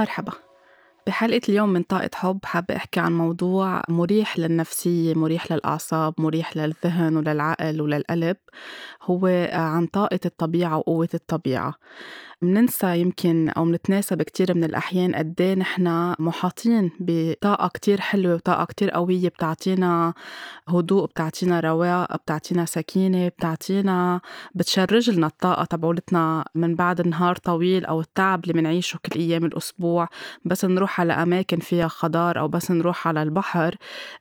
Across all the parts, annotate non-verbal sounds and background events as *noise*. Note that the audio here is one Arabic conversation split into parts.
مرحبا. بحلقة اليوم من طاقة حب حابة أحكي عن موضوع مريح للنفسية مريح للأعصاب مريح للذهن وللعقل وللقلب. هو عن طاقة الطبيعة وقوة الطبيعة. مننسى يمكن أو منتناسى بكتير من الأحيان قد إيه نحن محاطين بطاقة كتير حلوة وطاقة كتير قوية بتعطينا هدوء بتعطينا رواق بتعطينا سكينة بتعطينا بتشرج لنا الطاقة تبعولتنا من بعد نهار طويل أو التعب اللي منعيشه كل أيام الأسبوع. بس نروح على أماكن فيها خضار أو بس نروح على البحر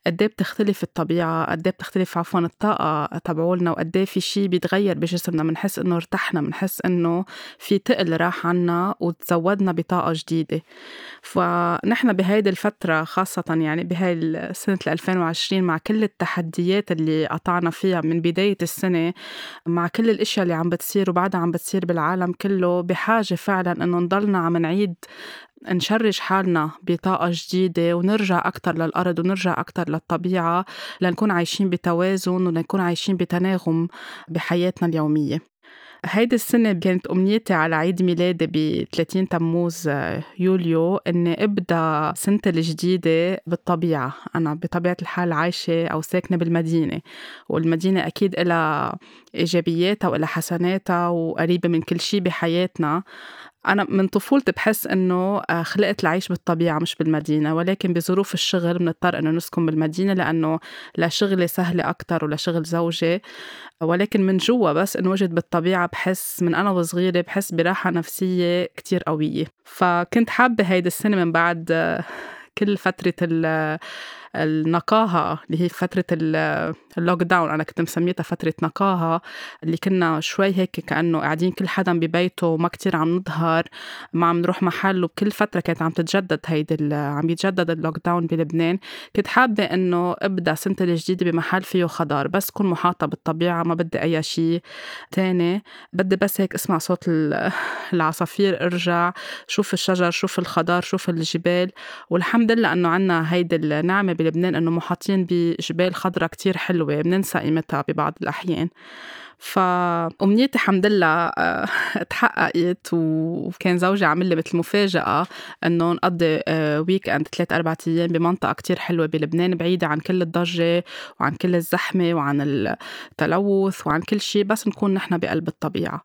قد إيه بتختلف الطبيعة قد إيه بتختلف عفوا الطاقة تبعولنا وقد إيه في شي بيتغير بجسمنا بنحس إنه ارتحنا بنحس إنه في تقل اللي راح عنا وتزودنا بطاقة جديدة. فنحن بهيدي الفترة خاصة يعني بهاي سنة 2020 مع كل التحديات اللي قطعنا فيها من بداية السنة مع كل الأشياء اللي عم بتصير وبعدها عم بتصير بالعالم كله بحاجة فعلا إنه نضلنا عم نعيد نشرج حالنا بطاقة جديدة ونرجع أكتر للأرض ونرجع أكتر للطبيعة لنكون عايشين بتوازن ولنكون عايشين بتناغم بحياتنا اليومية. هيدي السنة كانت أمنيتي على عيد ميلادي ب 30 تموز آه، يوليو إني أبدأ سنتي الجديدة بالطبيعة. أنا بطبيعة الحال عايشة أو ساكنة بالمدينة والمدينة أكيد إلها إيجابياتها وإلها حسناتها وقريبة من كل شي بحياتنا. أنا من طفولتي بحس إنه آه، خلقت العيش بالطبيعة مش بالمدينة ولكن بظروف الشغل بنضطر إنه نسكن بالمدينة لأنه لا شغلي سهلة أكتر ولا شغل زوجي ولكن من جوا بس انوجد بالطبيعة بحس من أنا وصغيرة بحس براحة نفسية كتير قوية. فكنت حابة هيدي السنة من بعد آه، كل فترة النقاهة اللي هي فترة اللوك داون أنا كنت مسميتها فترة نقاهة اللي كنا شوي هيك كأنه قاعدين كل حدا ببيته وما كتير عم نظهر ما عم نروح محل وبكل فترة كانت عم تتجدد هيدي عم يتجدد ال lockdown بلبنان. كنت حابة إنه أبدأ سنتي الجديدة بمحل فيه خضار بس كون محاطة بالطبيعة ما بدي أي شيء تاني. بدي بس هيك أسمع صوت *laughs* العصافير أرجع شوف الشجر شوف الخضار شوف الجبال والحمد لله إنه عنا هيدي النعمة بلبنان إنه محاطين بجبال خضرة كتير حلوة بننسى قيمتها ببعض الأحيان. فأمنيتي الحمد لله آه، *laughs* تحققت وكان زوجي عامل لي مثل مفاجأة إنه نقضي ويك أند ثلاث أربع أيام بمنطقة كتير حلوة بلبنان بعيدة عن كل الضجة وعن كل الزحمة وعن التلوث وعن كل شيء بس نكون نحن بقلب الطبيعة.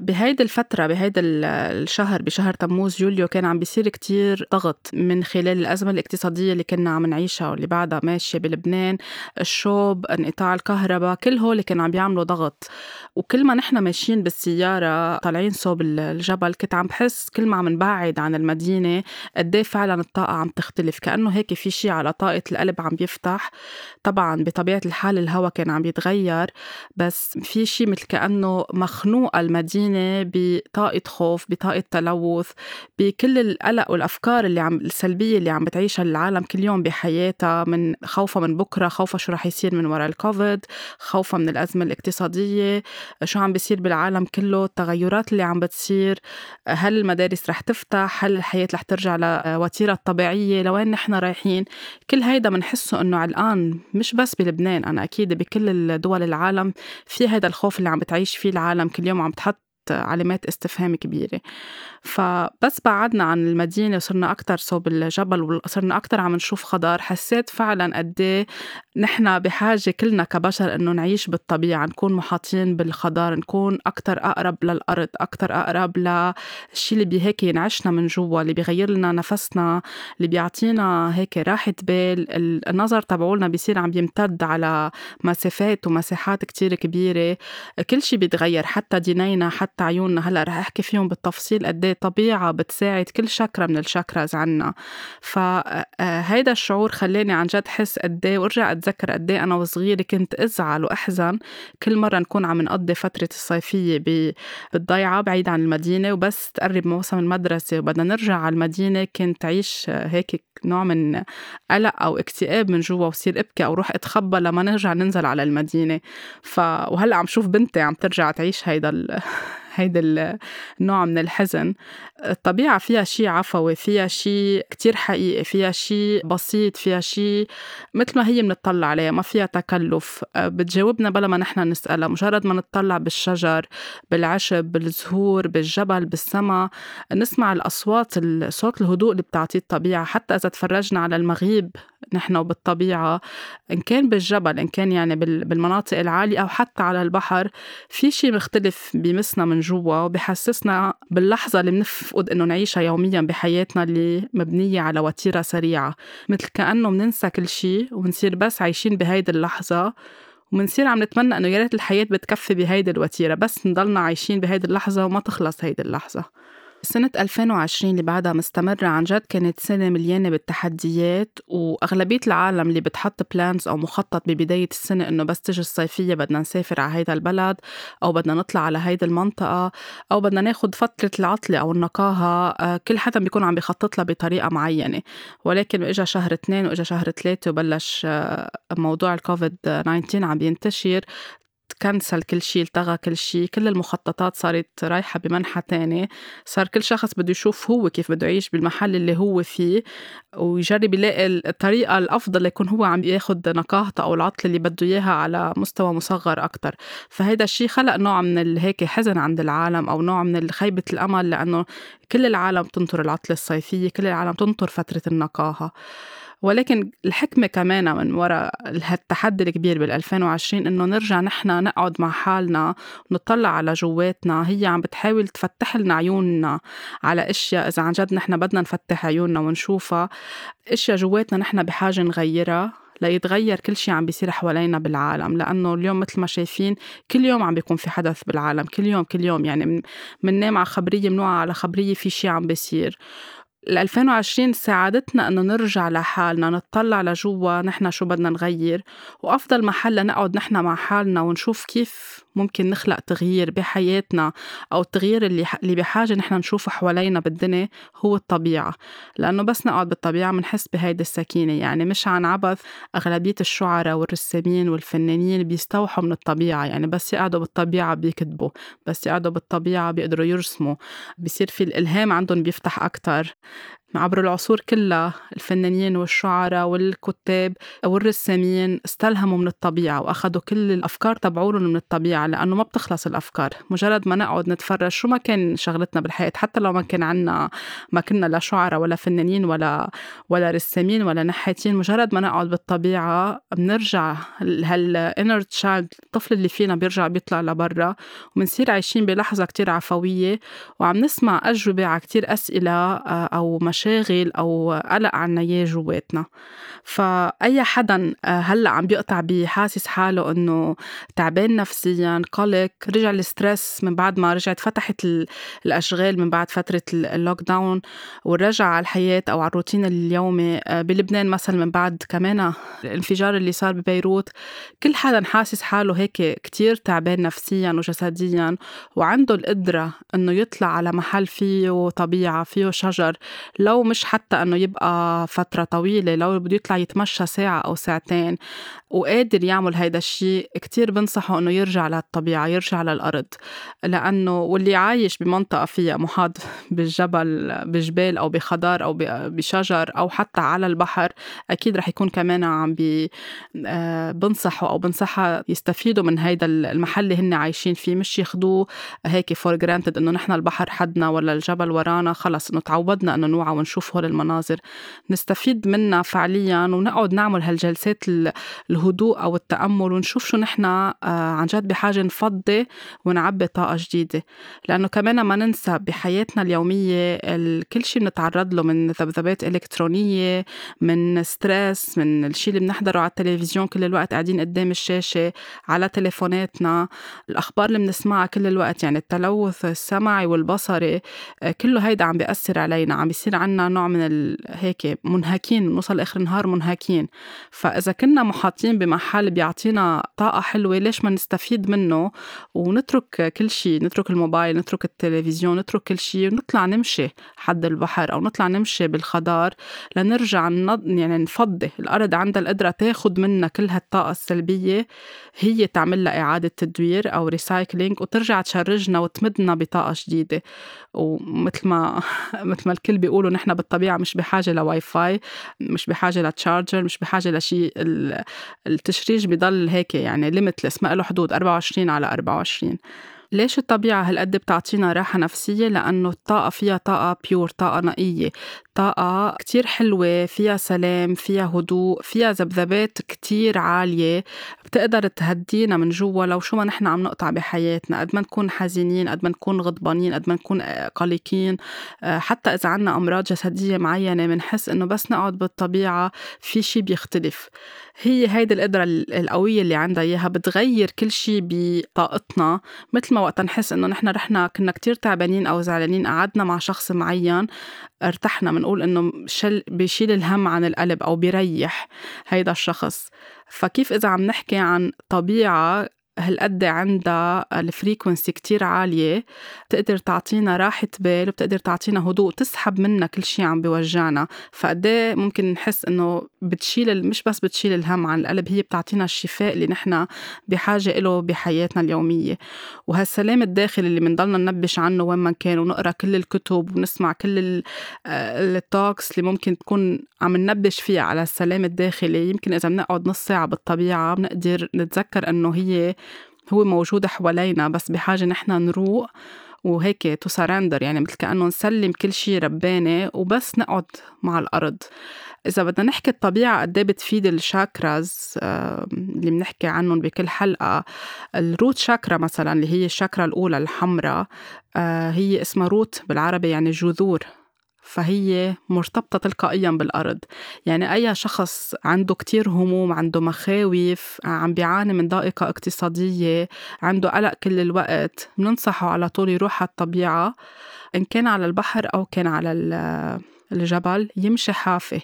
بهيدي الفترة بهيدا الشهر بشهر تموز يوليو كان عم بيصير كتير ضغط من خلال الأزمة الاقتصادية اللي كنا عم نعيشها واللي بعدها ماشية بلبنان الشوب انقطاع الكهرباء كل هول كانوا عم بيعملوا ضغط. وكل ما نحن ماشيين بالسيارة طالعين صوب الجبل كنت عم بحس كل ما عم نبعد عن المدينة قد إيه فعلا الطاقة عم تختلف. كأنه هيك في شيء على طاقة القلب عم بيفتح. طبعا بطبيعة الحال الهواء كان عم يتغير بس في شيء مثل كأنه مخنوقة المدينة المدينة بطاقة خوف بطاقة تلوث بكل القلق والأفكار اللي عم السلبية اللي عم بتعيشها العالم كل يوم بحياتها من خوفها من بكرة خوفها شو رح يصير من وراء الكوفيد خوفها من الأزمة الاقتصادية شو عم بيصير بالعالم كله التغيرات اللي عم بتصير هل المدارس رح تفتح؟ هل الحياة رح ترجع لوتيرة الطبيعية لوين نحن رايحين؟ كل هيدا بنحسه إنه علقان مش بس بلبنان أنا أكيد بكل دول العالم في هيدا الخوف اللي عم بتعيش فيه العالم كل يوم عم بتحط علامات استفهام كبيرة. فبس بعدنا عن المدينة وصرنا أكتر صوب الجبل وصرنا أكتر عم نشوف خضار حسيت فعلا قد إيه نحن بحاجة كلنا كبشر إنه نعيش بالطبيعة نكون محاطين بالخضار نكون أكتر أقرب للأرض أكتر أقرب للشي اللي بهيك ينعشنا من جوا اللي بيغير لنا نفسنا اللي بيعطينا هيك راحة بال النظر تبعولنا بيصير عم يمتد على مسافات ومساحات كتير كبيرة كل شي بيتغير حتى دينينا حتى عيوننا. هلأ رح أحكي فيهم بالتفصيل قد إيه طبيعة بتساعد كل شكرة من الشكرز عنا فهيدا الشعور خلاني عن جد حس قد إيه وارجع أتذكر قد إيه أنا وصغيرة كنت أزعل وأحزن كل مرة نكون عم نقضي فترة الصيفية بالضيعة بعيد عن المدينة وبس تقرب موسم المدرسة وبدنا نرجع على المدينة كنت عيش هيك نوع من قلق أو اكتئاب من جوا وصير أبكي أو روح أتخبى لما نرجع ننزل على المدينة. ف وهلأ عم شوف بنتي عم ترجع تعيش هيدا ال... *laughs* هيدا النوع من الحزن. الطبيعة فيها شي عفوي فيها شي كتير حقيقي فيها شي بسيط فيها شي مثل ما هي بنطلع عليها ما فيها تكلف. بتجاوبنا بلا ما نحن نسألها. مجرد ما نطلع بالشجر بالعشب بالزهور بالجبل بالسما نسمع الأصوات صوت الهدوء اللي بتعطيه الطبيعة. حتى إذا تفرجنا على المغيب نحن وبالطبيعة إن كان بالجبل إن كان يعني بالمناطق العالية أو حتى على البحر في شي مختلف بيمسنا من جوا وبحسسنا باللحظة اللي بنفقد إنه نعيشها يوميا بحياتنا اللي مبنية على وتيرة سريعة. مثل كأنه مننسى كل شي ونصير بس عايشين بهيدي اللحظة ومنصير عم نتمنى يا ريت الحياة بتكفي بهيدي الوتيرة بس نضلنا عايشين بهيدي اللحظة وما تخلص هيدي اللحظة. سنة 2020 اللي بعدها مستمرة عن جد كانت سنة مليانة بالتحديات وأغلبية العالم اللي بتحط بلانز أو مخطط ببداية السنة إنه بس تجي الصيفية بدنا نسافر على هيدا البلد أو بدنا نطلع على هيدي المنطقة أو بدنا ناخد فترة العطلة أو النقاهة آه، كل حدا بيكون عم بيخطط لها بطريقة معينة. ولكن إجا شهر اثنين وإجا شهر ثلاثة وبلش آه، موضوع الكوفيد 19 عم بينتشر تكنسل كل شيء التغى كل شيء كل المخططات صارت رايحة بمنحى تاني. صار كل شخص بده يشوف هو كيف بده يعيش بالمحل اللي هو فيه ويجرب يلاقي الطريقة الأفضل يكون هو عم ياخد نقاهته أو العطلة اللي بده إياها على مستوى مصغر أكتر. فهيدا الشيء خلق نوع من هيك حزن عند العالم أو نوع من خيبة الأمل لأنه كل العالم تنطر العطلة الصيفية كل العالم تنطر فترة النقاهة. ولكن الحكمة كمان من وراء هالتحدي الكبير بال 2020 إنه نرجع نحن نقعد مع حالنا ونطلع على جواتنا. هي عم بتحاول تفتح لنا عيوننا على أشياء إذا عن جد نحن بدنا نفتح عيوننا ونشوفها. أشياء جواتنا نحن بحاجة نغيرها ليتغير كل شيء عم بيصير حوالينا بالعالم. لأنه اليوم مثل ما شايفين كل يوم عم بيكون في حدث بالعالم كل يوم كل يوم. يعني مننام على خبرية منوعة على خبرية في شيء عم بيصير. ال 2020 ساعدتنا انه نرجع لحالنا نطلع لجوا نحن شو بدنا نغير وأفضل محل نقعد نحن مع حالنا ونشوف كيف ممكن نخلق تغيير بحياتنا أو التغيير اللي اللي بحاجة نحن نشوفه حوالينا بالدنيا هو الطبيعة. لأنه بس نقعد بالطبيعة بنحس بهيدي السكينة. يعني مش عن عبث أغلبية الشعراء والرسامين والفنانين بيستوحوا من الطبيعة. يعني بس يقعدوا بالطبيعة بيكتبوا بس يقعدوا بالطبيعة بيقدروا يرسموا. بصير في الإلهام عندهم بيفتح أكتر. عبر العصور كلها الفنانين والشعراء والكتاب والرسامين استلهموا من الطبيعة وأخذوا كل الأفكار تبعولهم من الطبيعة لأنه ما بتخلص الأفكار مجرد ما نقعد نتفرج شو ما كان شغلتنا بالحياة حتى لو ما كان عنا ما كنا لا شعراء ولا فنانين ولا ولا رسامين ولا نحاتين مجرد ما نقعد بالطبيعة بنرجع هالانر تشايلد الطفل اللي فينا بيرجع بيطلع لبرا وبنصير عايشين بلحظة كتير عفوية وعم نسمع أجوبة على كتير أسئلة آه، أو مش مشاغل أو قلق عنا إياه جواتنا. فأي حدا آه، هلأ عم بيقطع بحاسس حاله إنه تعبان نفسيا قلق رجع ال stress من بعد ما رجعت فتحت الأشغال من بعد فترة ال lockdown ورجع على الحياة أو على الروتين اليومي آه، بلبنان مثلا من بعد كمان الانفجار اللي صار ببيروت. كل حدا حاسس حاله هيك كتير تعبان نفسيا وجسديا وعنده القدرة إنه يطلع على محل فيه طبيعة فيه شجر. لو مش حتى إنه يبقى فترة طويلة لو بده يطلع يتمشى ساعة أو ساعتين وقادر يعمل هيدا الشيء كتير بنصحه إنه يرجع للطبيعة يرجع للأرض. لأنه واللي عايش بمنطقة فيها محاط بالجبل بجبال أو بخضار أو بشجر أو حتى على البحر أكيد رح يكون كمان عم بي آه، بنصحه أو بنصحها يستفيدوا من هيدا المحل اللي هن عايشين فيه. مش ياخدوه هيك for granted إنه نحن البحر حدنا ولا الجبل ورانا خلص إنه تعودنا إنه نوعى ونشوف هول المناظر نستفيد منها فعليا ونقعد نعمل هالجلسات الهدوء أو التأمل ونشوف شو نحن آه، عن جد بحاجة نفضي ونعبي طاقة جديدة. لأنه كمان ما ننسى بحياتنا اليومية كل شيء بنتعرض له من ذبذبات إلكترونية من ستريس من الشيء اللي بنحضره على التلفزيون كل الوقت قاعدين قدام الشاشة على تليفوناتنا. الأخبار اللي بنسمعها كل الوقت يعني التلوث السمعي والبصري آه، كله هيدا عم بيأثر علينا عم بيصير عنا عنا نوع من هيك منهكين نوصل لآخر النهار منهكين. فإذا كنا محاطين بمحل بيعطينا طاقة حلوة ليش ما نستفيد منه؟ ونترك كل شيء نترك الموبايل نترك التلفزيون نترك كل شيء ونطلع نمشي حد البحر أو نطلع نمشي بالخضار لنرجع يعني نفضي. الأرض عندها القدرة تاخد منا كل هالطاقة السلبية. هي تعمل لها إعادة تدوير أو recycling وترجع تشرجنا وتمدنا بطاقة جديدة. ومثل ما *laughs* مثل ما الكل بيقولوا نحن بالطبيعة مش بحاجة لواي فاي مش بحاجة ل charger مش بحاجة لشيء التشريج بضل هيك يعني limitless ما له حدود 24 على 24 ليش الطبيعة هالقد بتعطينا راحة نفسية؟ لأنه الطاقة فيها طاقة pure طاقة نقية. طاقة كتير حلوة فيها سلام فيها هدوء فيها ذبذبات كتير عالية. بتقدر تهدينا من جوا لو شو ما نحن عم نقطع بحياتنا. قد ما نكون حزينين قد ما نكون غضبانين قد ما نكون قلقين. آه، حتى إذا عنا أمراض جسدية معينة بنحس إنه بس نقعد بالطبيعة في شي بيختلف. هي هيدي القدرة القوية اللي عندها إياها. بتغير كل شي بطاقتنا. مثل وقت نحس إنه نحن رحنا كنا كتير تعبانين أو زعلانين قعدنا مع شخص معين ارتحنا. بنقول إنه شل بيشيل الهم عن القلب أو بيريح هيدا الشخص. فكيف إذا عم نحكي عن طبيعة هالقد عندها ال frequency كتير عالية بتقدر تعطينا راحة بال وبتقدر تعطينا هدوء تسحب منا كل شيء عم بيوجعنا. فقد إيه ممكن نحس إنه بتشيل مش بس بتشيل الهم عن القلب هي بتعطينا الشفاء اللي نحن بحاجة له بحياتنا اليومية. وهالسلام الداخلي اللي بنضلنا ننبش عنه وين ما كان ونقرأ كل الكتب ونسمع كل ال talks اللي ممكن تكون عم ننبش فيها على السلام الداخلي. يمكن إذا بنقعد نص ساعة بالطبيعة بنقدر نتذكر إنه هي هو موجود حوالينا بس بحاجة نحن نروق وهيك to surrender يعني مثل كأنه نسلم كل شيء رباني وبس نقعد مع الأرض. إذا بدنا نحكي الطبيعة قد إيه بتفيد ال chakras اللي بنحكي عنهم بكل حلقة. ال root chakra مثلا اللي هي الشاكرا الأولى الحمراء آه، هي اسمها root بالعربي يعني جذور. فهي مرتبطة تلقائيا بالأرض. يعني أي شخص عنده كتير هموم عنده مخاوف عم بيعاني من ضائقة اقتصادية عنده قلق كل الوقت بننصحه على طول يروح على الطبيعة إن كان على البحر أو كان على الجبل يمشي حافي.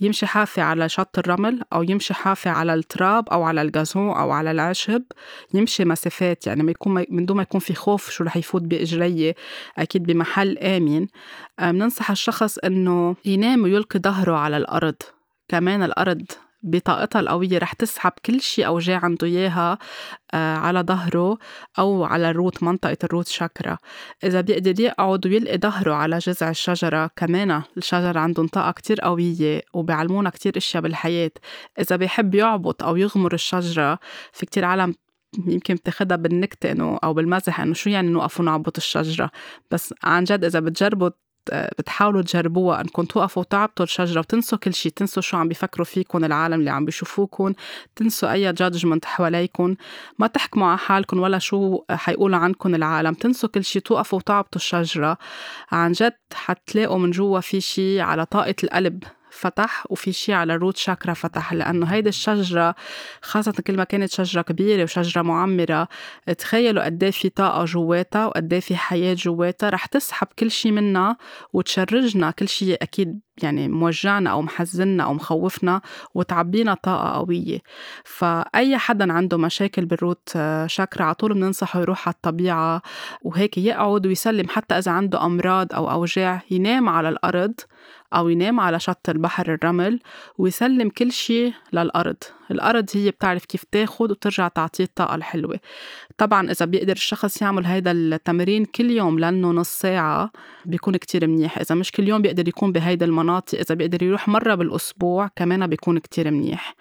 يمشي حافي على شط الرمل أو يمشي حافي على التراب أو على الجازون أو على العشب. يمشي مسافات يعني ما يكون من دون ما يكون في خوف شو رح يفوت بإجريه أكيد بمحل آمن. بننصح الشخص إنه ينام ويلقي ظهره على الأرض. كمان الأرض بطاقتها القوية رح تسحب كل شيء أوجاع عنده إياها آه، على ظهره أو على الروت منطقة الروت شاكرا. إذا بيقدر يقعد ويلقي ظهره على جذع الشجرة كمان الشجرة عندهم طاقة كتير قوية وبيعلمونا كتير إشياء بالحياة. إذا بيحب يعبط أو يغمر الشجرة في كتير عالم يمكن بتاخدها بالنكتة إنه أو بالمزح إنه شو يعني نوقف ونعبط الشجرة؟ بس عن جد إذا بتجربوا بتحاولوا تجربوها انكم توقفوا وتعبطوا الشجره وتنسوا كل شيء تنسوا شو عم بيفكروا فيكم العالم اللي عم بيشوفوكم تنسوا أي جادجمنت حواليكم. ما تحكموا على حالكم ولا شو حيقولوا عنكم العالم. تنسوا كل شيء توقفوا وتعبطوا الشجره عن جد حتلاقوا من جوا في شيء على طاقة القلب. فتح وفي شيء على الروت شاكرا فتح لأنه هيدي الشجرة خاصة كل ما كانت شجرة كبيرة وشجرة معمرة تخيلوا قد إيه في طاقة جواتها وقد إيه في حياة جواتها رح تسحب كل شيء منا وتشرجنا كل شيء أكيد يعني موجعنا أو محزننا أو مخوفنا وتعبينا طاقة قوية. فأي حدا عنده مشاكل بالروت شاكرا على طول بننصحه يروح على الطبيعة وهيك يقعد ويسلم حتى إذا عنده أمراض أو أوجاع ينام على الأرض أو ينام على شط البحر الرمل ويسلم كل شيء للأرض. الأرض هي بتعرف كيف تاخد وترجع تعطيه الطاقة الحلوة. طبعا إذا بيقدر الشخص يعمل هيدا التمرين كل يوم لأنه نص ساعة بيكون كتير منيح. إذا مش كل يوم بيقدر يكون بهيدا المناطق إذا بيقدر يروح مرة بالأسبوع كمان بيكون كتير منيح.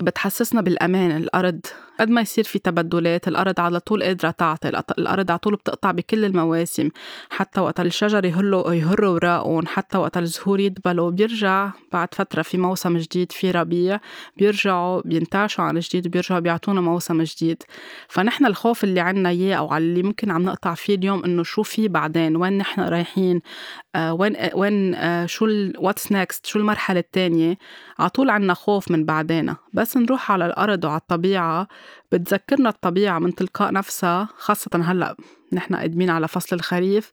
بتحسسنا بالأمان الأرض قد ما يصير في تبدلات الأرض على طول قادرة تعطي الأرض على طول بتقطع بكل المواسم حتى وقت الشجر يهروا يهروا وراقهم حتى وقت الزهور يدبلوا بيرجع بعد فترة في موسم جديد في ربيع بيرجعوا بينتعشوا عن جديد وبيرجعوا بيعطونا موسم جديد. فنحن الخوف اللي عنا إياه أو على اللي ممكن عم نقطع فيه اليوم إنه شو في بعدين؟ وين نحن رايحين؟ آه وين آه وين آه شو what's next شو المرحلة الثانية على طول عنا خوف من بعدين بس نروح على الأرض وعلى الطبيعة بتذكرنا الطبيعة من تلقاء نفسها خاصة هلأ نحن قادمين على فصل الخريف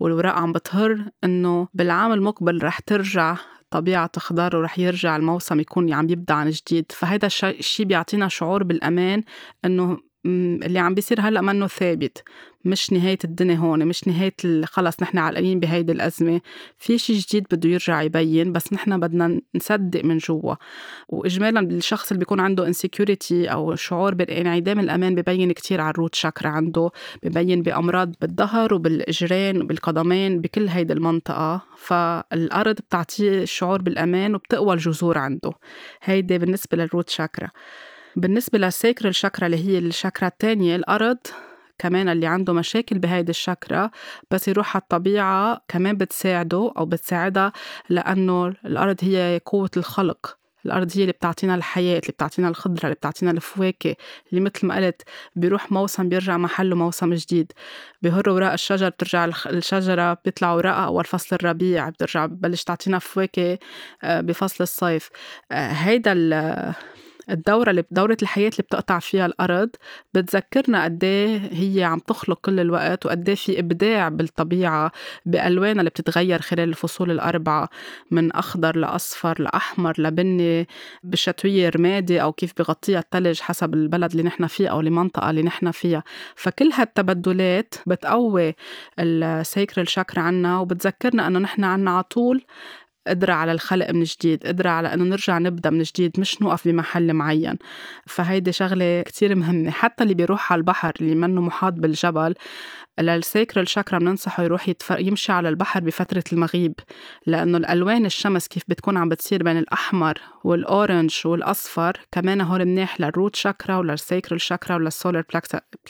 والوراق عم بتهر إنه بالعام المقبل رح ترجع الطبيعة تخضر ورح يرجع الموسم يكون عم يبدأ عن جديد. فهذا الشيء بيعطينا شعور بالأمان إنه اللي عم بيصير هلأ منو ثابت. مش نهاية الدنيا هون مش نهاية خلص نحن علقانين بهيدي الأزمة. في شيء جديد بده يرجع يبين بس نحن بدنا نصدق من جوا. وإجمالا الشخص اللي بيكون عنده insecurity أو شعور بانعدام الأمان ببين كتير على ال root chakra عنده. ببين بأمراض بالظهر وبالإجرين وبالقدمين بكل هيدي المنطقة. فالأرض بتعطيه الشعور بالأمان وبتقوى الجذور عنده. هيدي بالنسبة لل root chakra بالنسبة لل sacral chakra اللي هي الشاكرا الثانية الأرض كمان اللي عنده مشاكل بهيدي الشاكرا بس يروح على الطبيعة كمان بتساعده أو بتساعدها لأنه الأرض هي قوة الخلق. الأرض هي اللي بتعطينا الحياة اللي بتعطينا الخضرة اللي بتعطينا الفواكه اللي مثل ما قلت بيروح موسم بيرجع محله موسم جديد. بهر وراء الشجر بترجع الشجرة بيطلع وراءها أول فصل الربيع بترجع ببلش تعطينا فواكه آه، بفصل الصيف. آه، هيدا الدورة اللي دورة الحياة اللي بتقطع فيها الأرض بتذكرنا قد إيه هي عم تخلق كل الوقت وقد إيه في إبداع بالطبيعة بألوانها اللي بتتغير خلال الفصول الأربعة من أخضر لأصفر لأحمر لبني بالشتوية رمادي أو كيف بغطيها التلج حسب البلد اللي نحن فيه أو المنطقة اللي نحن فيها. فكل هالتبدلات بتقوي السيكرال شاكرا عنا وبتذكرنا إنه نحن عنا على طول قدرة على الخلق من جديد قدرة على أنه نرجع نبدأ من جديد مش نوقف بمحل معين. فهيدي شغلة كتير مهمة حتى اللي بيروح على البحر اللي منه محاط بالجبل لل sacral chakra بننصحه يروح يتفر... يمشي على البحر بفترة المغيب لأنه الألوان الشمس كيف بتكون عم بتصير بين الأحمر وال orange والأصفر كمان هول منيح لل root chakra ولل sacral chakra ولل solar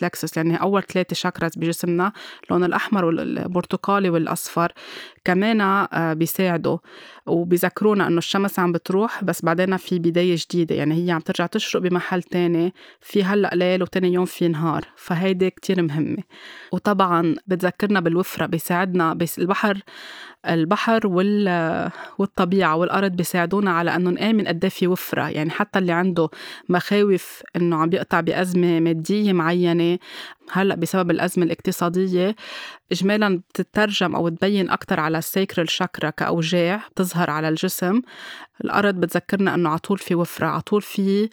plexus يعني أول ثلاثة chakras بجسمنا اللون الأحمر والبرتقالي والأصفر كمان آه، بيساعدوا وبيذكرونا إنه الشمس عم بتروح بس بعدين في بداية جديدة يعني هي عم ترجع تشرق بمحل تاني في هلأ ليل وتاني يوم في نهار فهيدي كتير مهمة. وطبعا بتذكرنا بالوفرة بيساعدنا بس البحر البحر وال والطبيعة والأرض بيساعدونا على أنه نآمن قد إيه في وفرة. يعني حتى اللي عنده مخاوف أنه عم بيقطع بأزمة مادية معينة هلأ بسبب الأزمة الاقتصادية إجمالا بتترجم أو تبين أكثر على السيكرال شاكرا كأوجاع بتظهر على الجسم. الأرض بتذكرنا إنه عطول في وفرة عطول في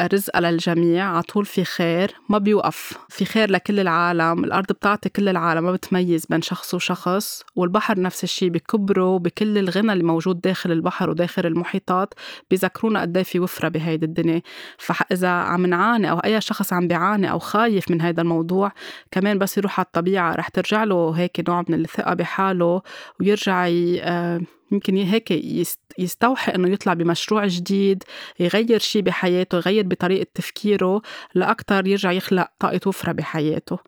رزق للجميع عطول في خير ما بيوقف. في خير لكل العالم الأرض بتعطي كل العالم ما بتميز بين شخص وشخص والبحر نفس الشيء بكبره بكل الغنى اللي موجود داخل البحر وداخل المحيطات بيذكرونا قد إيه في وفرة بهيدي الدنيا. فإذا عم نعاني أو أي شخص عم بيعاني أو خايف من هذا الموضوع كمان بس يروح على الطبيعة رح ترجع له هيك نوع من الثقة بحاله ويرجع آه، يمكن هيك يستوحي إنه يطلع بمشروع جديد يغير شيء بحياته يغير بطريقة تفكيره لاكثر يرجع يخلق طاقة وفرة بحياته.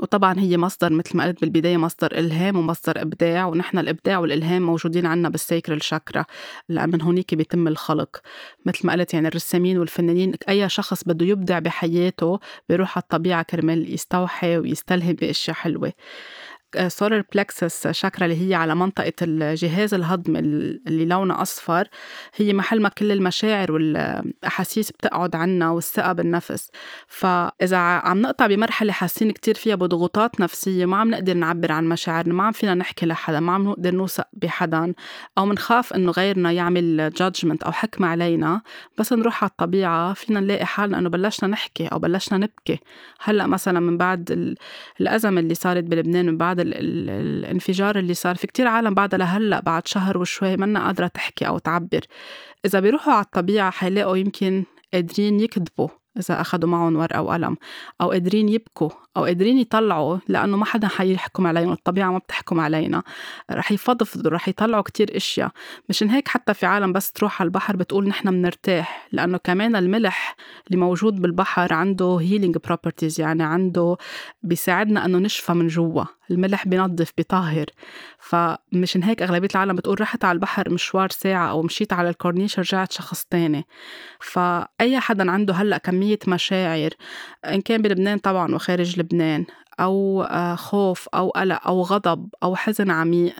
وطبعا هي مصدر مثل ما قلت بالبداية مصدر إلهام ومصدر إبداع ونحن الإبداع والإلهام موجودين عنا بالسيكرال شاكرا لأن من هونيك بيتم الخلق. مثل ما قلت يعني الرسامين والفنانين أي شخص بده يبدع بحياته بيروح على الطبيعة كرمال يستوحي ويستلهم بأشياء حلوة. solar plexus chakra اللي هي على منطقة الجهاز الهضمي اللي لونها أصفر هي محل ما كل المشاعر والأحاسيس بتقعد عنا والثقة بالنفس. فإذا عم نقطع بمرحلة حاسين كتير فيها بضغوطات نفسية ما عم نقدر نعبر عن مشاعرنا ما عم فينا نحكي لحدا ما عم نقدر نوثق بحدا أو منخاف إنه غيرنا يعمل جادجمنت أو حكم علينا بس نروح على الطبيعة فينا نلاقي حالنا إنه بلشنا نحكي أو بلشنا نبكي. هلأ مثلا من بعد الأزمة اللي صارت بلبنان من بعد الانفجار اللي صار في كتير عالم بعدها لهلأ بعد شهر وشوي منا قادرة تحكي أو تعبر. إذا بيروحوا على الطبيعة حيلاقوا يمكن قادرين يكذبوا. إذا أخذوا معهم ورقة وقلم أو قادرين يبكوا أو قادرين يطلعوا لأنه ما حدا حيحكم عليهم الطبيعة ما بتحكم علينا. رح يفضفضوا رح يطلعوا كتير أشياء. مشان هيك حتى في عالم بس تروح على البحر بتقول نحن بنرتاح لأنه كمان الملح اللي موجود بالبحر عنده healing properties يعني عنده بيساعدنا أنه نشفى من جوا. الملح بينظف بيطهر. فمشان هيك أغلبية العالم بتقول رحت على البحر مشوار ساعة أو مشيت على الكورنيش رجعت شخص تاني. فأي حدا عنده هلأ كمية مشاعر إن كان بلبنان طبعا وخارج لبنان أو آه، خوف أو قلق أو غضب أو حزن عميق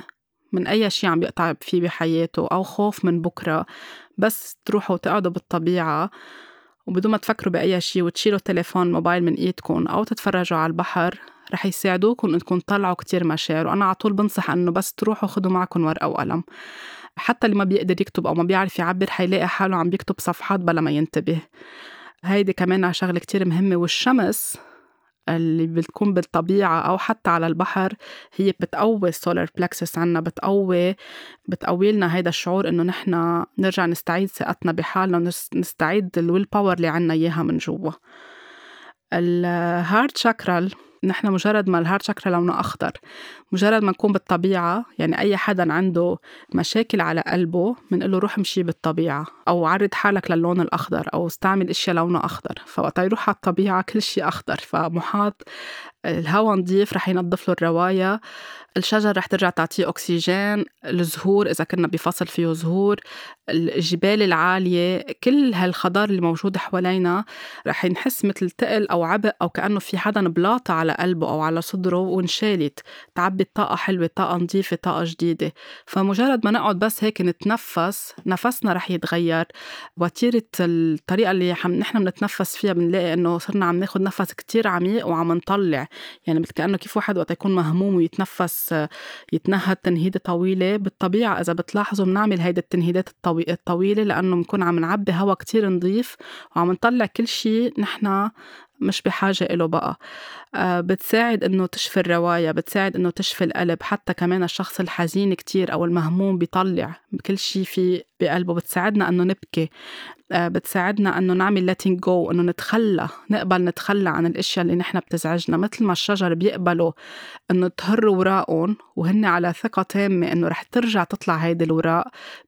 من أي شيء عم يقطع فيه بحياته أو خوف من بكرة بس تروحوا تقعدوا بالطبيعة وبدون ما تفكروا بأي شيء وتشيلوا التليفون الموبايل من إيدكم أو تتفرجوا على البحر رح يساعدوكم إنكم تطلعوا كتير مشاعر وأنا على طول بنصح إنه بس تروحوا خدوا معكم ورقة وقلم. حتى اللي ما بيقدر يكتب أو ما بيعرف يعبر حيلاقي حاله عم بيكتب صفحات بلا ما ينتبه. هيدي كمان شغلة كتير مهمة والشمس اللي بتكون بالطبيعة أو حتى على البحر هي بتقوي ال solar plexus عنا بتقوي بتقوي لنا هيدا الشعور إنه نحن نرجع نستعيد ثقتنا بحالنا نستعيد ال willpower اللي عنا إياها من جوا. ال heart chakra نحن مجرد ما ال heart chakra لونه أخضر مجرد ما نكون بالطبيعة يعني أي حدا عنده مشاكل على قلبه بنقول له روح امشي بالطبيعة أو عرض حالك للون الأخضر أو استعمل أشياء لونه أخضر. فوقت يروح على الطبيعة كل شيء أخضر فمحاط الهواء نظيف رح ينظف له الرواية الشجر رح ترجع تعطيه أكسجين. الزهور إذا كنا بفصل فيه زهور. الجبال العالية كل هالخضار اللي موجود حوالينا رح نحس مثل تقل أو عبء أو كأنه في حدا بلاطة على قلبه أو على صدره وانشالت. تعبي طاقة حلوة طاقة نظيفة طاقة جديدة. فمجرد ما نقعد بس هيك نتنفس نفسنا رح يتغير. وتيرة الطريقة اللي نحن بنتنفس فيها بنلاقي إنه صرنا عم ناخد نفس كتير عميق وعم نطلع. يعني مثل كأنه كيف واحد وقت يكون مهموم ويتنفس يتنهد تنهيدة طويلة بالطبيعة إذا بتلاحظوا بنعمل هيدي التنهيدات الطويلة لأنه بنكون عم نعبي هوا كتير نظيف وعم نطلع كل شيء نحن مش بحاجة إله بقى. آه بتساعد إنه تشفي الرواية بتساعد إنه تشفي القلب حتى كمان الشخص الحزين كتير أو المهموم بيطلع كل شيء في بقلبه. بتساعدنا إنه نبكي آه بتساعدنا إنه نعمل letting go إنه نتخلى نقبل نتخلى عن الأشياء اللي نحن بتزعجنا. مثل ما الشجر بيقبلوا إنه تهر وراقهم وهن على ثقة تامة إنه رح ترجع تطلع هيدي الوراق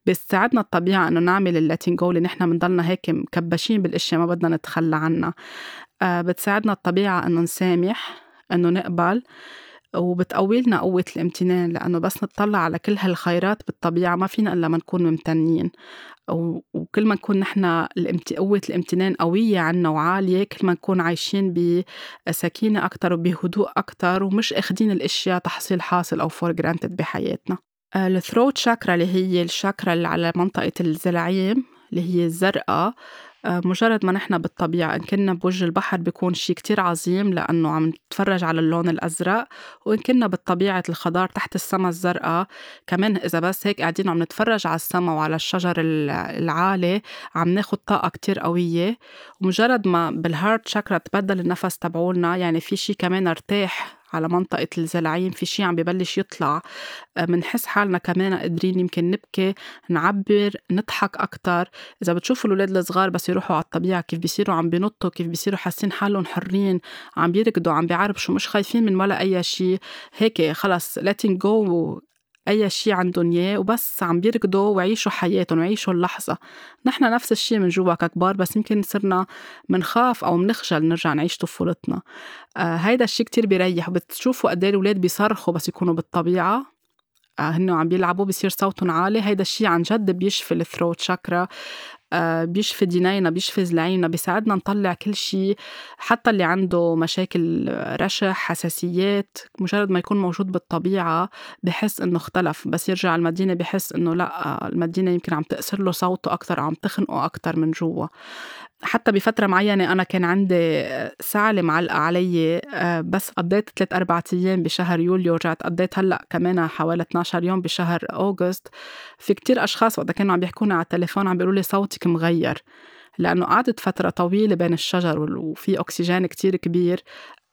بتساعدنا الطبيعة إنه نعمل letting go اللي نحن بنضلنا هيك مكبشين بالأشياء ما بدنا نتخلى عنها. بتساعدنا الطبيعة إنه نسامح إنه نقبل وبتقوي لنا قوة الامتنان لأنه بس نطلع على كل هالخيرات بالطبيعة ما فينا إلا ما نكون ممتنين. وكل ما نكون نحن قوة الامتنان قوية عنا وعالية كل ما نكون عايشين بسكينة أكتر وبهدوء أكتر ومش أخدين الأشياء تحصيل حاصل أو for granted بحياتنا. آه، ال throat chakra اللي هي الشاكرا اللي على منطقة الزلاعيم اللي هي الزرقاء آه، مجرد ما نحن بالطبيعة إن كنا بوجه البحر بيكون شي كتير عظيم لأنه عم نتفرج على اللون الأزرق وإن كنا بالطبيعة الخضار تحت السما الزرقاء كمان إذا بس هيك قاعدين عم نتفرج على السما وعلى الشجر العالي عم ناخد طاقة كتير قوية. ومجرد ما بالهارت شاكرا تبدل النفس تبعولنا يعني في شي كمان ارتاح على منطقة الزلعين في شي عم ببلش يطلع. بنحس آه، حالنا كمان قادرين يمكن نبكي نعبر نضحك أكتر. إذا بتشوفوا الأولاد الصغار بس يروحوا على الطبيعة كيف بيصيروا عم بينطوا كيف بيصيروا حاسين حالهم حرين عم بيركضوا عم بيعربشوا مش خايفين من ولا أي شي. هيك خلص letting go أي شي عندهم إياه وبس عم بيركضوا ويعيشوا حياتهم ويعيشوا اللحظة. نحن نفس الشي من جوا ككبار بس يمكن صرنا منخاف أو منخجل نرجع نعيش طفولتنا. آه هيدا الشي كتير بيريح. وبتشوفوا قد الأولاد بيصرخوا بس يكونوا بالطبيعة. آه هن عم بيلعبوا بصير صوتهم عالي. هيدا الشي عن جد بيشفي الثروت شاكرا بيشفي دينينا بيشفي زلاعينا بيساعدنا نطلع كل شيء حتى اللي عنده مشاكل رشح حساسيات مجرد ما يكون موجود بالطبيعة بحس إنه اختلف. بس يرجع المدينة بحس إنه لأ المدينة يمكن عم تأثر له صوته أكتر عم تخنقه أكتر من جوا. حتى بفترة معينة أنا كان عندي سعلة معلقة علي آه، بس قضيت ثلاث أربعة أيام بشهر يوليو ورجعت قضيت هلأ كمان حوالي 12 يوم بشهر أوغست. في كتير أشخاص وقت كانوا عم يحكوني على التليفون عم بيقولوا لي صوتك مغير لأنه قعدت فترة طويلة بين الشجر وفي أكسجين كتير كبير.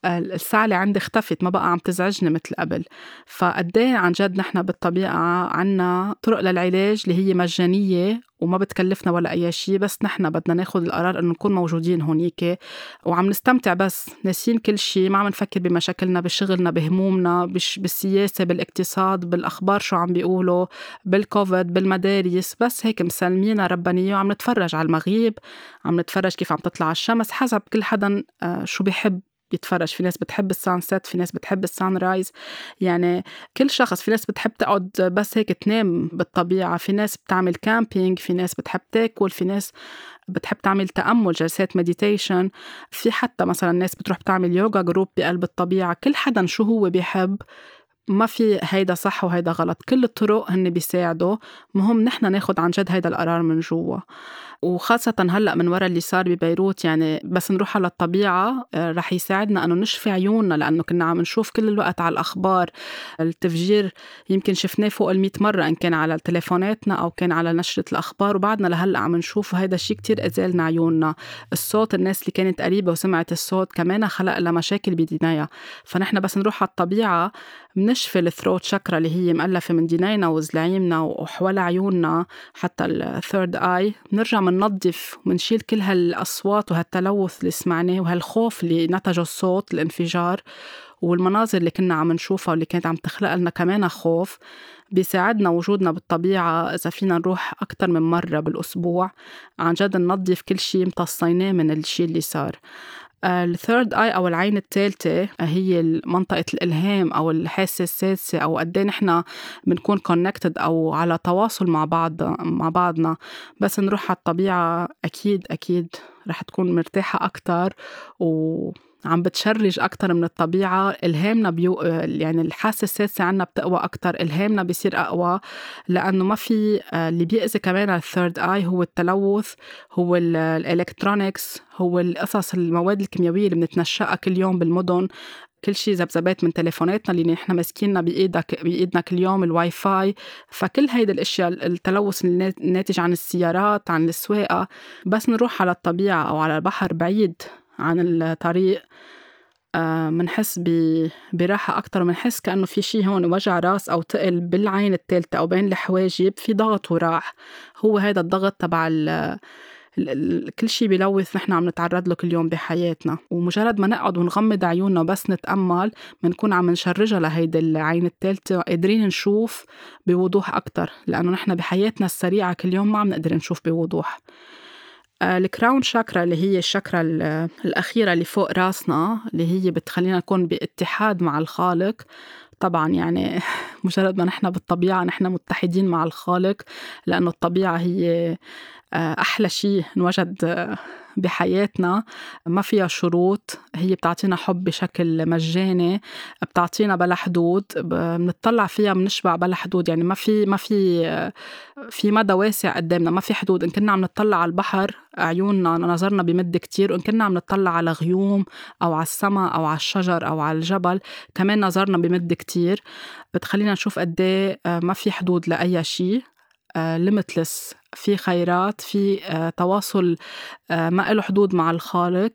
السعلة عندي اختفت ما بقى عم تزعجني مثل قبل. فقديه عن جد نحن بالطبيعة عنا طرق للعلاج اللي هي مجانية وما بتكلفنا ولا أي شيء بس نحن بدنا ناخد القرار إنه نكون موجودين هونيك وعم نستمتع بس. ناسين كل شيء ما عم نفكر بمشاكلنا بشغلنا بهمومنا بالسياسة بالاقتصاد بالأخبار شو عم بيقولوا بالكوفيد بالمدارس. بس هيك مسلمينا ربانية وعم نتفرج على المغيب عم نتفرج كيف عم تطلع الشمس حسب كل حدا آه، شو بيحب. بيتفرج في ناس بتحب ال sunset في ناس بتحب ال sunrise. يعني كل شخص في ناس بتحب تقعد بس هيك تنام بالطبيعة. في ناس بتعمل camping في ناس بتحب تاكل في ناس بتحب تعمل تأمل جلسات meditation في حتى مثلا ناس بتروح بتعمل يوغا group بقلب الطبيعة. كل حدا شو هو بيحب. ما في هيدا صح وهيدا غلط. كل الطرق هن بيساعدوا. مهم نحن ناخد عن جد هيدا القرار من جوا. وخاصة هلأ من وراء اللي صار ببيروت يعني بس نروح على الطبيعة آه، رح يساعدنا أنه نشفي عيوننا لأنه كنا عم نشوف كل الوقت على الأخبار. التفجير يمكن شفناه فوق المئة مرة إن كان على تليفوناتنا أو كان على نشرة الأخبار. وبعدنا لهلأ عم نشوف هيدا الشيء كتير أزالنا عيوننا. الصوت الناس اللي كانت قريبة وسمعت الصوت كمان خلق لها مشاكل بدنايا. فنحن بس نروح على الطبيعة بنشفي الثروت شكرا اللي هي مؤلفة من دينينا وزلاعيمنا وحول عيوننا حتى الثيرد اي بنرجع بننظف وبنشيل كل هالأصوات وهالتلوث اللي سمعناه وهالخوف اللي نتجه الصوت الانفجار والمناظر اللي كنا عم نشوفها واللي كانت عم تخلق لنا كمان خوف. بيساعدنا وجودنا بالطبيعة إذا فينا نروح أكتر من مرة بالأسبوع. عن جد ننظف كل شيء امتصيناه من الشيء اللي صار. ال third eye أو العين الثالثه هي منطقة الإلهام أو الحاسة السادسة أو قد إيه نحن بنكون connected أو على تواصل مع بعض مع بعضنا. بس نروح على الطبيعة أكيد أكيد رح تكون مرتاحة أكثر و عم بت charge أكتر من الطبيعة إلهامنا بيو يعني الحاسة السادسة عنا بتقوى أكتر إلهامنا بيصير أقوى لأنه ما في اللي بيأذي كمان ال third eye هو التلوث هو ال electronics هو القصص المواد الكيميائية اللي بنتنشقها كل يوم بالمدن كل شيء ذبذبات من تليفوناتنا اللي نحن ماسكيننا بايدك بإيدنا كل يوم الواي فاي فكل هيدا الأشياء التلوث الناتج عن السيارات عن السواقة بس نروح على الطبيعة أو على البحر بعيد. عن الطريق منحس آه، براحة أكتر ومنحس كأنه في شي هون وجع راس أو تقل بالعين التالتة أو بين الحواجب في ضغط وراح. هو هذا الضغط تبع كل شيء بلوث نحن عم نتعرض له كل يوم بحياتنا. ومجرد ما نقعد ونغمض عيوننا وبس نتأمل بنكون عم نشرجها لهيدي العين الثالثة قادرين نشوف بوضوح أكتر. لأنه نحن بحياتنا السريعة كل يوم ما عم نقدر نشوف بوضوح. الكراون شاكرا اللي هي الشاكرا الأخيرة اللي فوق راسنا اللي هي بتخلينا نكون باتحاد مع الخالق. طبعا يعني *laughs* مجرد ما نحن بالطبيعة نحن متحدين مع الخالق لأنه الطبيعة هي أحلى شيء نوجد آه، بحياتنا. ما فيها شروط هي بتعطينا حب بشكل مجاني بتعطينا بلا حدود بنطلع فيها بنشبع بلا حدود. يعني ما في ما في آه، في مدى واسع قدامنا ما في حدود. إن كنا عم نطلع على البحر عيوننا نظرنا بمد كتير. وان كنا عم نطلع على غيوم أو على السماء أو على الشجر أو على الجبل كمان نظرنا بمد كتير. بتخلينا نشوف قد ما في حدود لأي شيء limitless في خيرات في آه، تواصل آه، ما له حدود مع الخالق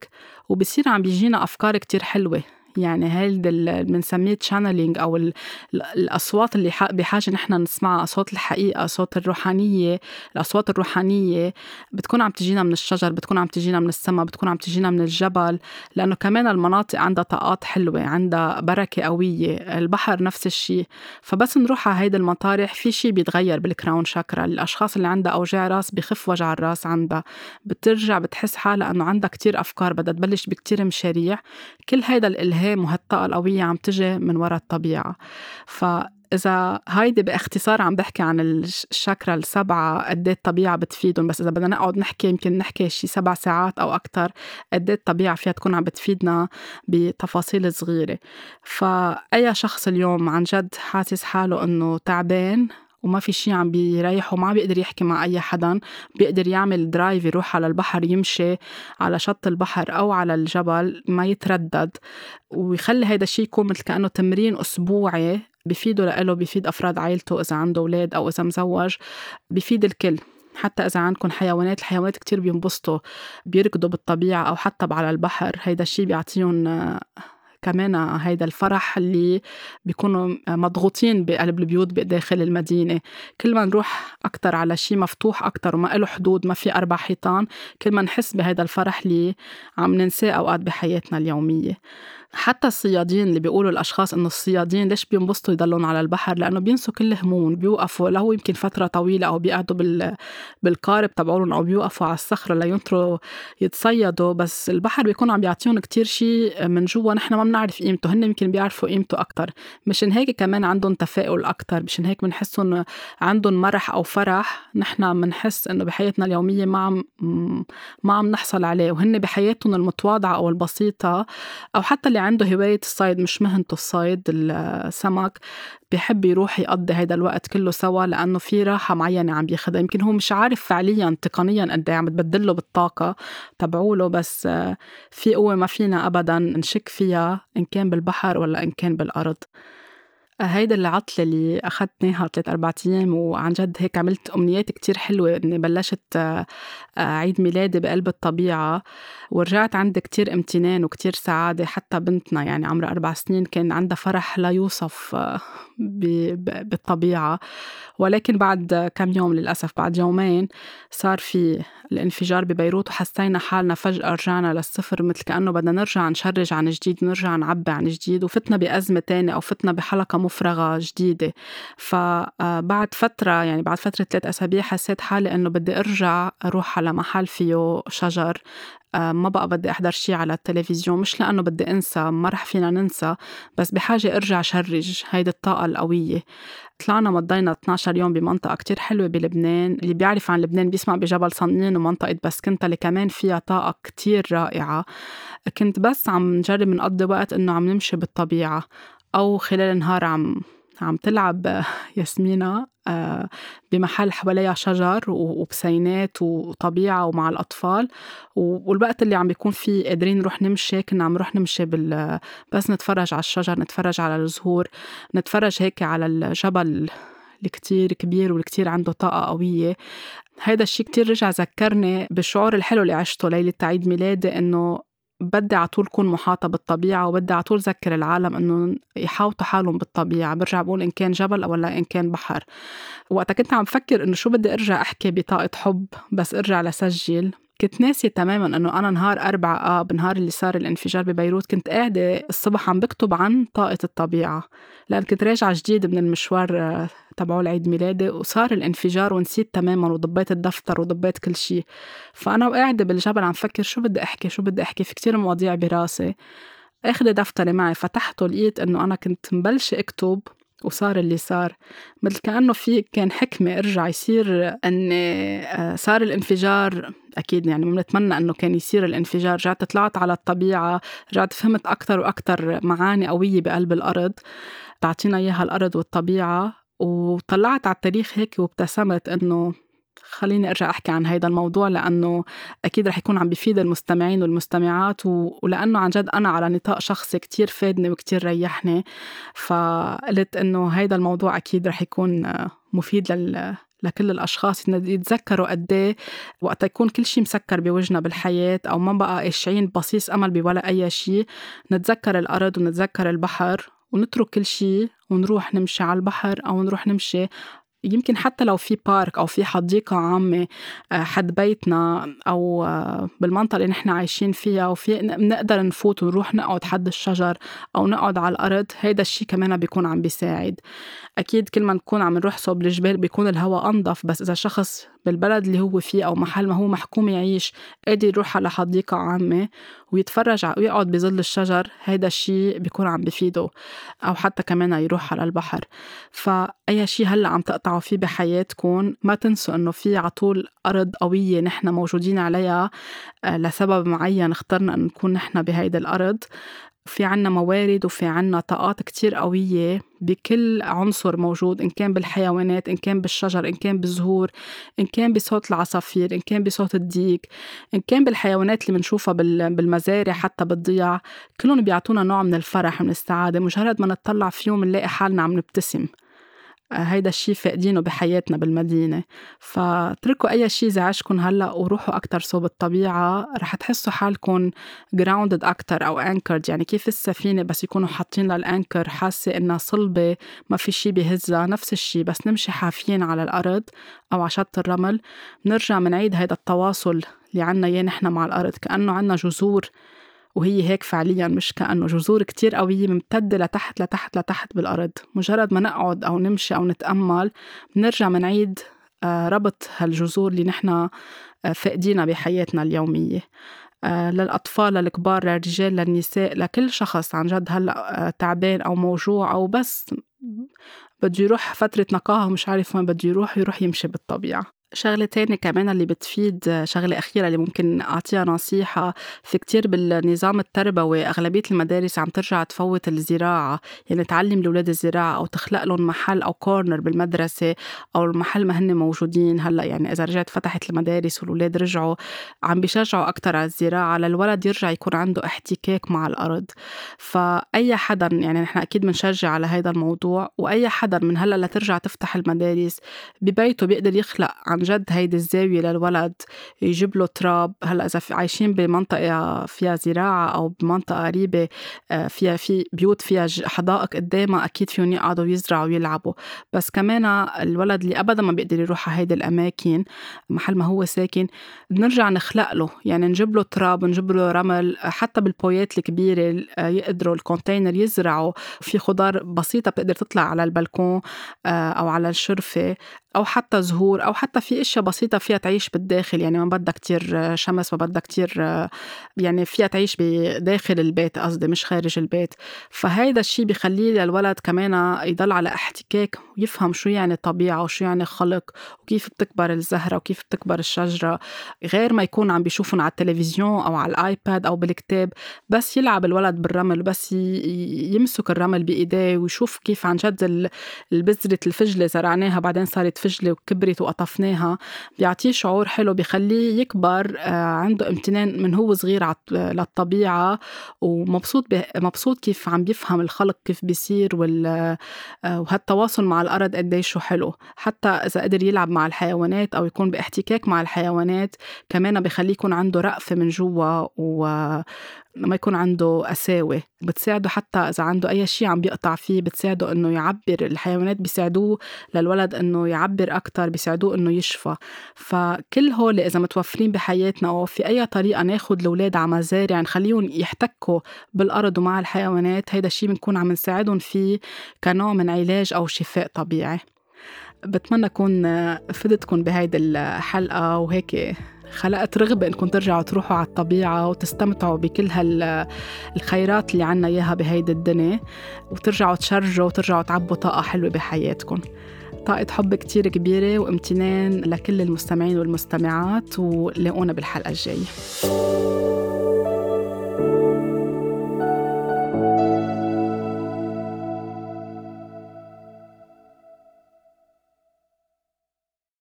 وبصير عم بيجينا أفكار كتير حلوة. يعني هيدا اللي بنسميه channeling أو الأصوات اللي بحاجة نحن نسمعها أصوات الحقيقة صوت الروحانية الأصوات الروحانية بتكون عم تجينا من الشجر بتكون عم تجينا من السماء بتكون عم تجينا من الجبل لأنه كمان المناطق عندها طاقات حلوة عندها بركة قوية البحر نفس الشيء فبس نروح على هيدي المطارح في شيء بيتغير بالكراون شاكرا الأشخاص اللي عندها أوجاع راس بخف وجع الراس عندها بترجع بتحس حالها إنه عندها كتير أفكار بدها تبلش بكتير مشاريع. كل هيدا الالهام الإلهام وهالطاقة القوية عم تجي من وراء الطبيعة. فإذا هيدي باختصار عم بحكي عن الشاكرا السبعة قد إيه الطبيعة بتفيدهم. بس إذا بدنا نقعد نحكي يمكن نحكي شي سبع ساعات أو أكتر قد إيه الطبيعة فيها تكون عم بتفيدنا بتفاصيل صغيرة. فأي شخص اليوم عن جد حاسس حاله إنه تعبان وما في شي عم بيريحه وما بيقدر يحكي مع أي حدا. بيقدر يعمل درايف يروح على البحر يمشي على شط البحر أو على الجبل ما يتردد. ويخلي هيدا الشي يكون مثل كأنه تمرين أسبوعي بفيده لإله بفيد أفراد عائلته إذا عنده أولاد أو إذا مزوج. بفيد الكل حتى إذا عندكم حيوانات الحيوانات كتير بينبسطوا بيركضوا بالطبيعة أو حتى على البحر. هيدا الشي بيعطيهم كمان هيدا الفرح اللي بيكونوا مضغوطين بقلب البيوت بداخل المدينة. كل ما نروح أكتر على شيء مفتوح أكتر وما له حدود ما في أربع حيطان كل ما نحس بهيدا الفرح اللي عم ننساه أوقات بحياتنا اليومية. حتى الصيادين اللي بيقولوا الأشخاص إنه الصيادين ليش بينبسطوا يضلون على البحر؟ لأنه بينسوا كل هموم بيوقفوا لو يمكن فترة طويلة أو بيقعدوا بال بالقارب تبعولهم أو بيوقفوا على الصخرة لينطروا يتصيدوا. بس البحر بيكون عم بيعطيهم كتير شيء من جوا نحن ما بنعرف قيمته هن يمكن بيعرفوا قيمته أكثر مشان هيك كمان عندهم تفاؤل أكثر مشان هيك بنحسهم عندهم مرح أو فرح نحن بنحس إنه بحياتنا اليومية ما عم ما عم نحصل عليه. وهن بحياتهم المتواضعة أو البسيطة أو حتى اللي عنده هواية الصيد مش مهنته الصيد السمك. بيحب يروح يقضي هيدا الوقت كله سوا لأنه في راحة معينة عم بياخدها. يمكن هو مش عارف فعليا تقنيا قد إيه عم تبدله بالطاقة تبعوله بس في قوة ما فينا أبدا نشك فيها إن كان بالبحر ولا إن كان بالأرض. هيدا العطلة اللي أخدتناها ثلاث أربع أيام وعن جد هيك عملت أمنيات كتير حلوة إني بلشت آه، عيد ميلادي بقلب الطبيعة ورجعت عندي كتير امتنان وكتير سعادة حتى بنتنا يعني عمرها أربع سنين كان عندها فرح لا يوصف آه، بالطبيعة. ولكن بعد كم يوم للأسف بعد يومين صار في الانفجار ببيروت وحسينا حالنا فجأة رجعنا للصفر مثل كأنه بدنا نرجع نشرج عن جديد نرجع نعبي عن جديد وفتنا بأزمة تانية أو فتنا بحلقة مفرغة جديدة. فبعد فترة يعني بعد فترة ثلاث أسابيع حسيت حالي إنه بدي أرجع أروح على محل فيه شجر. آه، ما بقى بدي أحضر شي على التلفزيون مش لأنه بدي أنسى ما رح فينا ننسى بس بحاجة أرجع شرج هيدي الطاقة القوية. طلعنا مضينا 12 يوم بمنطقة كتير حلوة بلبنان اللي بيعرف عن لبنان بيسمع بجبل صنين ومنطقة بسكنتا اللي كمان فيها طاقة كتير رائعة. كنت بس عم نجرب نقضي وقت إنه عم نمشي بالطبيعة أو خلال النهار عم عم تلعب *laughs* ياسمينة. آه، بمحل حواليها شجر وبسينات وطبيعة ومع الأطفال. والوقت اللي عم بيكون فيه قادرين نروح نمشي كنا عم نروح نمشي بال بس نتفرج على الشجر نتفرج على الزهور نتفرج هيك على الجبل اللي كتير كبير والكتير عنده طاقة قوية. هيدا الشي كتير رجع ذكرني بالشعور الحلو اللي عشته ليلة عيد ميلادي إنه بدي على طول كون محاطة بالطبيعة وبدي على طول ذكر العالم إنه يحاوطوا حالهم بالطبيعة. برجع بقول إن كان جبل ولا إن كان بحر. وقتها كنت عم فكر إنه شو بدي أرجع أحكي بطاقة حب بس أرجع لسجل. كنت ناسية تماما إنه أنا نهار أربعة اب نهار اللي صار الانفجار ببيروت كنت قاعدة الصبح عم بكتب عن طاقة الطبيعة لأن كنت راجعة جديد من المشوار آه، تبعه العيد ميلادي وصار الانفجار ونسيت تماما وضبيت الدفتر وضبيت كل شيء فأنا قاعدة بالجبل عم فكر شو بدي أحكي شو بدي أحكي؟ في كتير مواضيع براسي. اخذ دفتري معي فتحته لقيت إنه أنا كنت مبلشة أكتب وصار اللي صار. مثل كأنه في كان حكمة إرجع يصير أن آه، صار الانفجار أكيد يعني بنتمنى أنه كان يصير الانفجار. رجعت طلعت على الطبيعة رجعت فهمت أكتر وأكتر معاني قوية بقلب الأرض. تعطينا إياها الأرض والطبيعة وطلعت على التاريخ هيك وابتسمت إنه خليني أرجع أحكي عن هذا الموضوع لأنه أكيد رح يكون عم بفيد المستمعين والمستمعات ولأنه عن جد أنا على نطاق شخصي كتير فادني وكتير ريحني. فقلت إنه هذا الموضوع أكيد رح يكون مفيد لل لكل الأشخاص يتذكروا قد إيه وقت يكون كل شيء مسكر بوجهنا بالحياة أو ما بقى قاشعين بصيص أمل بولا أي شيء نتذكر الأرض ونتذكر البحر ونترك كل شيء ونروح نمشي على البحر أو نروح نمشي. يمكن حتى لو في بارك أو في حديقة عامة آه، حد بيتنا أو آه، بالمنطقة اللي نحن عايشين فيها وفي نقدر نفوت ونروح نقعد حد الشجر أو نقعد على الأرض هيدا الشيء كمان بيكون عم بيساعد. أكيد كل ما نكون عم نروح صوب الجبال بيكون الهواء أنظف بس إذا شخص بالبلد اللي هو فيه أو محل ما هو محكوم يعيش قادر يروح على حديقة عامة ويتفرج ويقعد بظل الشجر هيدا الشيء بيكون عم بفيده. أو حتى كمان يروح على البحر. فأي شيء هلأ عم تقطعوا فيه بحياتكم ما تنسوا إنه في عطول أرض قوية نحن موجودين عليها آه، لسبب معين اخترنا أن نكون نحن بهيدي الأرض. في عنا موارد وفي عنا طاقات كتير قوية بكل عنصر موجود إن كان بالحيوانات إن كان بالشجر إن كان بالزهور إن كان بصوت العصافير إن كان بصوت الديك إن كان بالحيوانات اللي بنشوفها بالمزارع حتى بالضياع. كلهم بيعطونا نوع من الفرح من السعادة مجرد ما نطلع فيهم نلاقي حالنا عم نبتسم. هيدا الشيء فاقدينه بحياتنا بالمدينة. فاتركوا أي شيء زعجكم هلأ وروحوا أكتر صوب الطبيعة رح تحسوا حالكم grounded أكتر أو anchored. يعني كيف السفينة بس يكونوا حاطين للأنكر حاسة إنها صلبة ما في شيء بهزها نفس الشيء بس نمشي حافيين على الأرض أو على شط الرمل. بنرجع منعيد هيدا التواصل اللي عنا إياه نحن مع الأرض. كأنه عنا جذور وهي هيك فعليا مش كأنه جذور كتير قوية ممتدة لتحت لتحت لتحت بالأرض. مجرد ما نقعد أو نمشي أو نتأمل بنرجع منعيد آه، ربط هالجذور اللي نحن آه، فاقدينها بحياتنا اليومية. آه، للأطفال للكبار للرجال للنساء لكل شخص عن جد هلأ تعبان أو موجوع أو بس بده يروح فترة نقاهة ومش عارف وين بده يروح يروح يمشي بالطبيعة. شغلة تانية كمان اللي بتفيد شغلة أخيرة اللي ممكن أعطيها نصيحة في كتير بالنظام التربوي أغلبية المدارس عم ترجع تفوت الزراعة. يعني تعلم الأولاد الزراعة أو تخلق لهم محل أو كورنر بالمدرسة أو المحل ما هن موجودين. هلأ يعني إذا رجعت فتحت المدارس والأولاد رجعوا عم بيشجعوا أكتر على الزراعة للولد يرجع يكون عنده احتكاك مع الأرض. فأي حدا يعني نحن أكيد بنشجع على هذا الموضوع وأي حدا من هلأ لترجع تفتح المدارس ببيته بيقدر يخلق عن جد هيدي الزاوية للولد يجيب له تراب. هلأ إذا عايشين بمنطقة فيها زراعة أو بمنطقة قريبة آه، فيها في بيوت فيها حدائق قدامها أكيد فيهم يقعدوا يزرعوا ويلعبوا. بس كمان الولد اللي أبدا ما بيقدر يروح على هيدي الأماكن محل ما هو ساكن بنرجع نخلق له. يعني نجيب له تراب نجيب له رمل حتى بالبويات الكبيرة آه، يقدروا الكونتينر يزرعوا. في خضار بسيطة بتقدر تطلع على البلكون آه، أو على الشرفة. أو حتى زهور أو حتى في أشياء بسيطة فيها تعيش بالداخل يعني ما بدها كتير شمس ما بدها كتير يعني فيها تعيش بداخل البيت قصدي مش خارج البيت. فهيدا الشيء بخليه للولد كمان يضل على احتكاك ويفهم شو يعني طبيعة وشو يعني خلق وكيف بتكبر الزهرة وكيف بتكبر الشجرة غير ما يكون عم بيشوفهم على التلفزيون أو على الآيباد أو بالكتاب بس يلعب الولد بالرمل بس يمسك الرمل بإيديه ويشوف كيف عن جد البذرة الفجلة زرعناها بعدين صارت فجلة وكبرت وقطفناها. بيعطيه شعور حلو بخليه يكبر آه، عنده امتنان من هو صغير للطبيعة. ومبسوط مبسوط كيف عم بيفهم الخلق كيف بيصير وال آه، وهالتواصل مع الأرض قديش حلو. حتى إذا قدر يلعب مع الحيوانات أو يكون باحتكاك مع الحيوانات كمان بخليه يكون عنده رأفة من جوا و ما يكون عنده قساوة بتساعده حتى إذا عنده أي شيء عم بيقطع فيه بتساعده إنه يعبر الحيوانات بيساعدوه للولد إنه يعبر أكتر بيساعدوه إنه يشفى. فكل هول إذا متوفرين بحياتنا أو في أي طريقة ناخد الأولاد على مزارع نخليهم يحتكوا بالأرض ومع الحيوانات هيدا الشيء بنكون عم نساعدهم فيه كنوع من علاج أو شفاء طبيعي. بتمنى أكون فدتكم بهيدي الحلقة وهيك خلقت رغبة إنكم ترجعوا تروحوا على الطبيعة وتستمتعوا بكل هالخيرات اللي عنا إياها بهيدي الدنيا وترجعوا تشرجوا وترجعوا تعبوا طاقة حلوة بحياتكم. طاقة حب كتير كبيرة وامتنان لكل المستمعين والمستمعات ولاقونا بالحلقة الجاية.